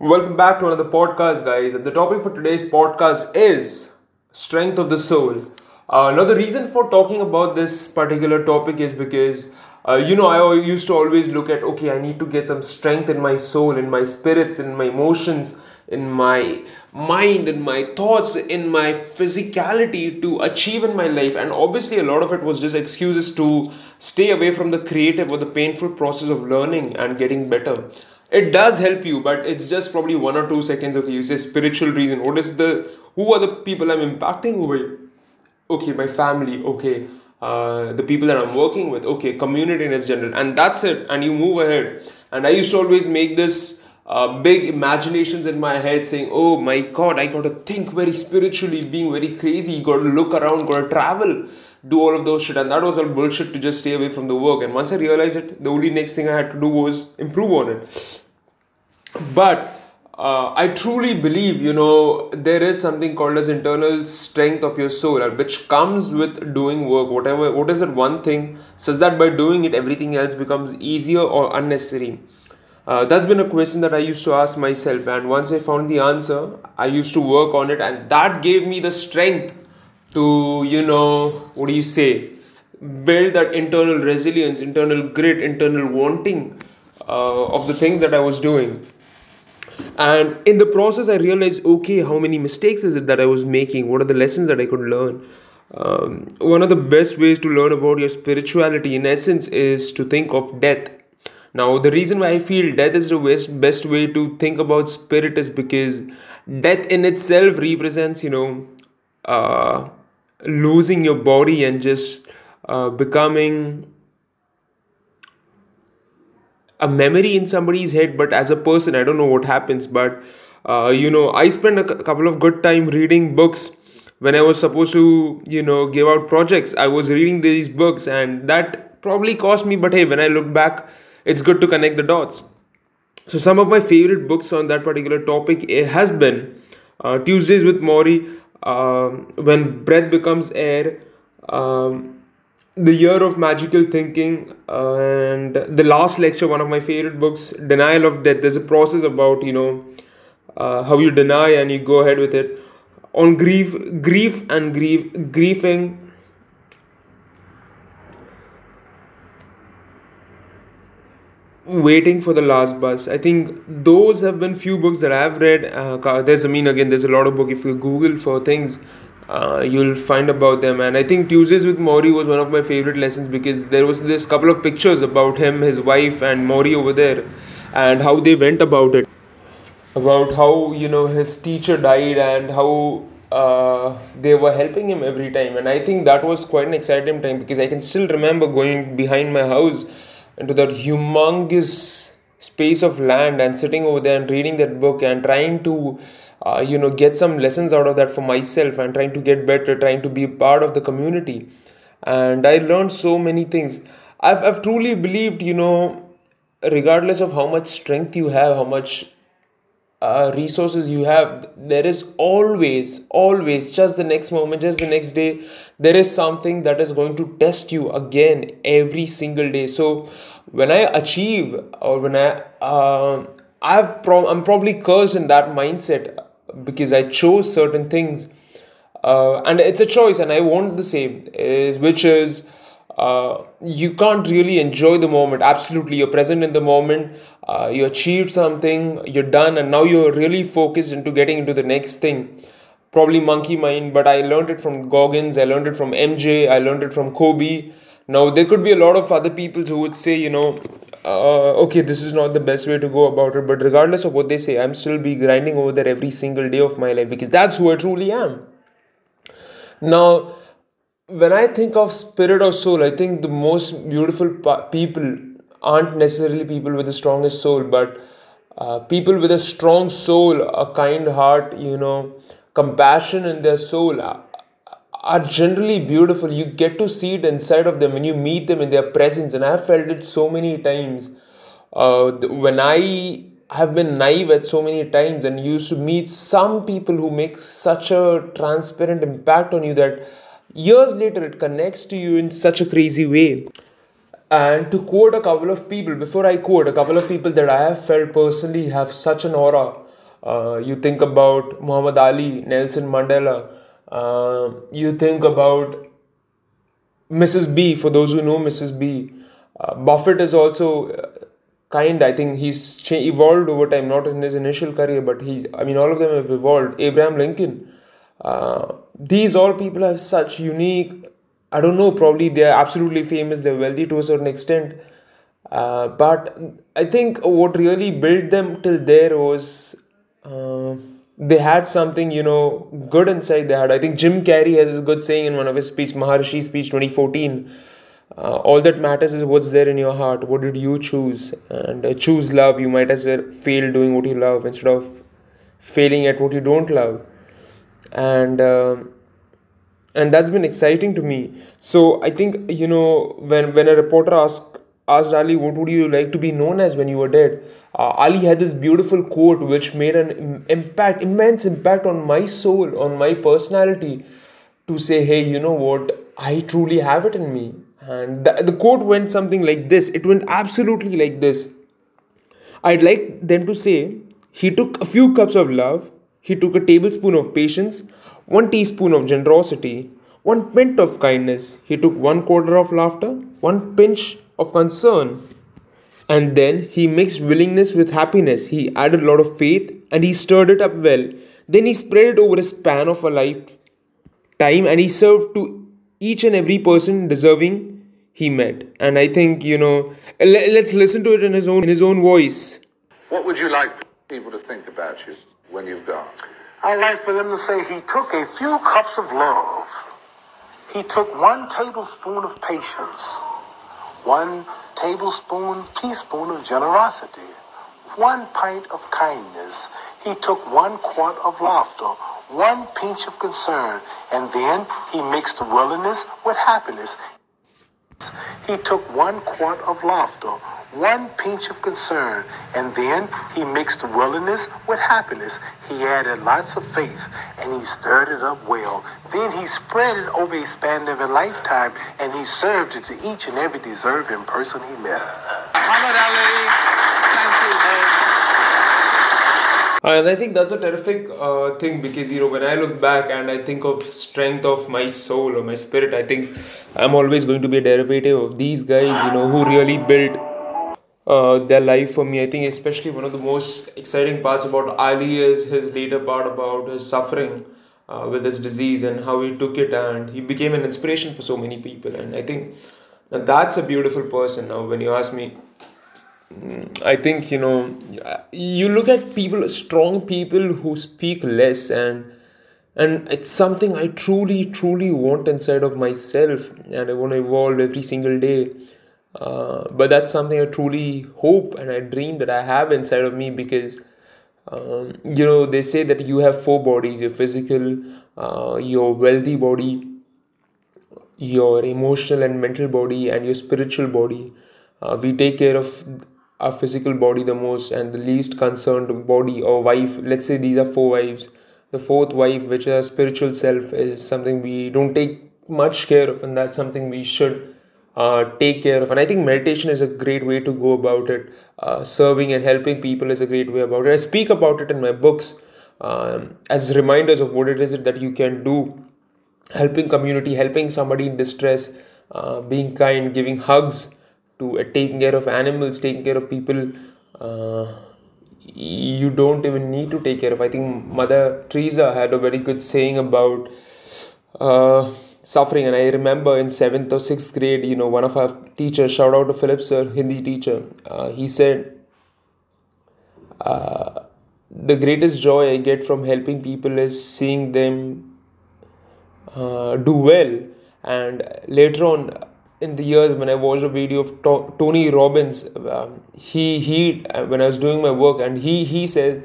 Welcome back to another podcast, guys. And the topic for today's podcast is strength of the soul. Uh, now, the reason for talking about this particular topic is because, uh, you know, I used to always look at, okay, I need to get some strength in my soul, in my spirits, in my emotions, in my mind, in my thoughts, in my physicality to achieve in my life. And obviously, a lot of it was just excuses to stay away from the creative or the painful process of learning and getting better. It does help you but it's just probably one or two seconds okay you say spiritual reason. What is the who are the people i'm impacting over okay my family. Okay uh, the people that i'm working with. Okay community in general. And that's it. And you move ahead. And i used to always make this uh, big imaginations in my head saying oh my god i gotta think very spiritually being very crazy gotta look around gotta travel do all of those shit and that was all bullshit to just stay away from the work and once i realized it the only next thing i had to do was improve on it but uh, I truly believe, you know, there is something called as internal strength of your soul, which comes with doing work. Whatever, what is that one thing, such that by doing it, everything else becomes easier or unnecessary. Uh, that's been a question that I used to ask myself, and once I found the answer, I used to work on it, and that gave me the strength to, you know, what do you say, build that internal resilience, internal grit, internal wanting uh, of the things that I was doing. And in the process i realized okay how many mistakes is it that i was making? What are the lessons that i could learn? Um, one of the best ways to learn about your spirituality in essence is to think of death now the reason why i feel death is the best, best way to think about spirit is because death in itself represents you know uh, losing your body and just uh, becoming a memory in somebody's head. But as a person i don't know what happens but uh, you know i spent a couple of good time reading books. When i was supposed to you know give out projects i was reading these books and that probably cost me but hey when i look back it's good to connect the dots. So some of my favorite books on that particular topic has been uh, tuesdays with Morrie uh, when breath becomes air um, the year of magical thinking and the last lecture one of my favorite books denial of death. There's a process about you know uh, how you deny and you go ahead with it. On grief grief and grief grieving waiting for the last bus. I think those have been few books that i've read. Uh, there's i mean again. There's a lot of book. If you google for things uh, you'll find about them. And i think tuesdays with Morrie was one of my favorite lessons because there was this couple of pictures about him his wife and Morrie over there and how they went about it. About how you know his teacher died and how uh, they were helping him every time. And i think that was quite an exciting time because i can still remember going behind my house into that humongous space of land and sitting over there and reading that book and trying to uh, you know get some lessons out of that for myself and trying to get better trying to be part of the community. And i learned so many things. I've, I've truly believed you know regardless of how much strength you have how much uh, resources you have there is always always just the next moment just the next day there is something that is going to test you again every single day so when i achieve or when i uh, i've pro- i'm probably cursed in that mindset because I chose certain things, uh, and it's a choice, and I want the same, is which is. Uh, you can't really enjoy the moment. Absolutely you're present in the moment. Uh, you achieved something you're done and now you're really focused into getting into the next thing. Probably monkey mind but i learned it from goggins i learned it from mj i learned it from kobe. Now there could be a lot of other people who would say you know uh, okay, this is not the best way to go about it, but regardless of what they say, I'm still be grinding over there every single day of my life because that's who I truly am. Now, when I think of spirit or soul, I think the most beautiful people aren't necessarily people with the strongest soul, but uh, people with a strong soul, a kind heart, you know, compassion in their soul are generally beautiful. You get to see it inside of them when you meet them in their presence, and I've felt it so many times. Uh, when I have been naive at so many times and used to meet some people who make such a transparent impact on you that years later it connects to you in such a crazy way. And to quote a couple of people, before I quote, a couple of people that I have felt personally have such an aura Uh, you think about Muhammad Ali, Nelson Mandela. Uh, you think about Mrs. B. For those who know Mrs. B, uh, Buffett is also uh, kind. I think he's cha- evolved over time, not in his initial career, but he's. I mean, all of them have evolved. Abraham Lincoln. Uh, these all people have such unique. I don't know. Probably they are absolutely famous. They're wealthy to a certain extent. Uh, but I think what really built them till there was uh, they had something you know good inside they had. I think Jim Carrey has a good saying in one of his speech, Maharishi speech 2014 uh, all that matters is what's there in your heart what did you choose and uh, choose love you might as well fail doing what you love instead of failing at what you don't love and uh, and that's been exciting to me. So i think you know when when a reporter asked asked ali what would you like to be known as when you were dead? Uh, ali had this beautiful quote which made an impact immense impact on my soul on my personality to say hey you know what? I truly have it in me. And the, the quote went something like this. It went absolutely like this. I'd like them to say he took a few cups of love, he took a tablespoon of patience, one teaspoon of generosity, one pint of kindness, he took one quarter of laughter, one pinch of concern, and then he mixed willingness with happiness. He added a lot of faith and he stirred it up well. Then he spread it over a span of a lifetime and he served to each and every person deserving he met. And I think, you know, let's listen to it in his own in his own voice. What would you like people to think about you when you've gone? I'd like for them to say he took a few cups of love. He took one tablespoon of patience, one tablespoon, teaspoon of generosity, one pint of kindness. He took one quart of laughter, one pinch of concern, and then he mixed willingness with happiness. He took one quart of laughter, one pinch of concern, and then he mixed willingness with happiness. He added lots of faith, and he stirred it up well. Then he spread it over a span of a lifetime, and he served it to each and every deserving person he met. Muhammad Ali, thank you, and I think that's a terrific uh, thing because you know when I look back and I think of strength of my soul or my spirit, I think I'm always going to be a derivative of these guys. You know who really built uh, their life for me. I think especially one of the most exciting parts about Ali is his later part about his suffering uh, with his disease and how he took it and he became an inspiration for so many people. And I think that's a beautiful person. Now, when you ask me I think you know you look at people strong people who speak less and and it's something I truly truly want inside of myself and I want to evolve every single day uh, but that's something I truly hope and I dream that I have inside of me because um, you know they say that you have four bodies your physical uh, your wealthy body your emotional and mental body and your spiritual body. Uh, we take care of our physical body the most and the least concerned body or wife. Let's say these are four wives. The fourth wife which is our spiritual self is something we don't take much care of and that's something we should uh, take care of. And i think meditation is a great way to go about it. Uh, serving and helping people is a great way about it. I speak about it in my books um, as reminders of what it is that you can do. Helping community helping somebody in distress uh, being kind giving hugs to uh, taking care of animals, taking care of people. Uh, you don't even need to take care of. I think Mother Teresa had a very good saying about suffering, and I remember in seventh or sixth grade, you know, one of our teachers, shout out to Philip sir, Hindi teacher, uh, he said, uh, "The greatest joy I get from helping people is seeing them uh, do well." And later on, in the years when I watched a video of to- Tony Robbins, um, he he uh, when I was doing my work, and he he says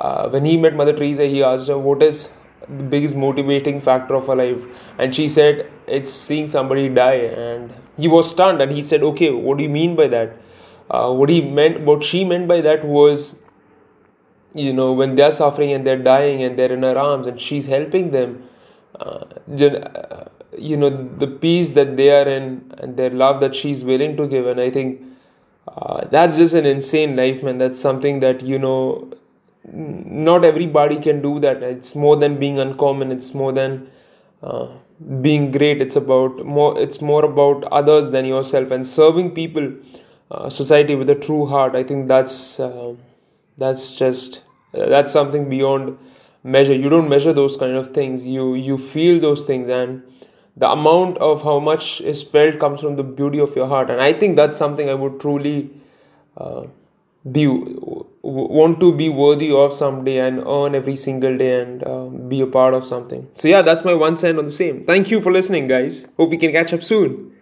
uh, when he met Mother Teresa, he asked her what is biggest motivating factor of her life, and she said it's seeing somebody die, and he was stunned, and he said, okay, what do you mean by that? Uh, what he meant, what she meant by that was, you know, when they're suffering and they're dying and they're in her arms and she's helping them. Uh, uh you know the peace that they are in and their love that she's willing to give and i think uh, that's just an insane life man that's something that you know not everybody can do that. It's more than being uncommon. It's more than uh, being great. It's about more it's more about others than yourself and serving people uh, society with a true heart. I think that's uh, that's just uh, that's something beyond measure. You don't measure those kind of things. You you feel those things and the amount of how much is felt comes from the beauty of your heart. And i think that's something i would truly uh, be want to be worthy of someday and earn every single day and uh, be a part of something. So yeah that's my one cent on the same. Thank you for listening guys. Hope we can catch up soon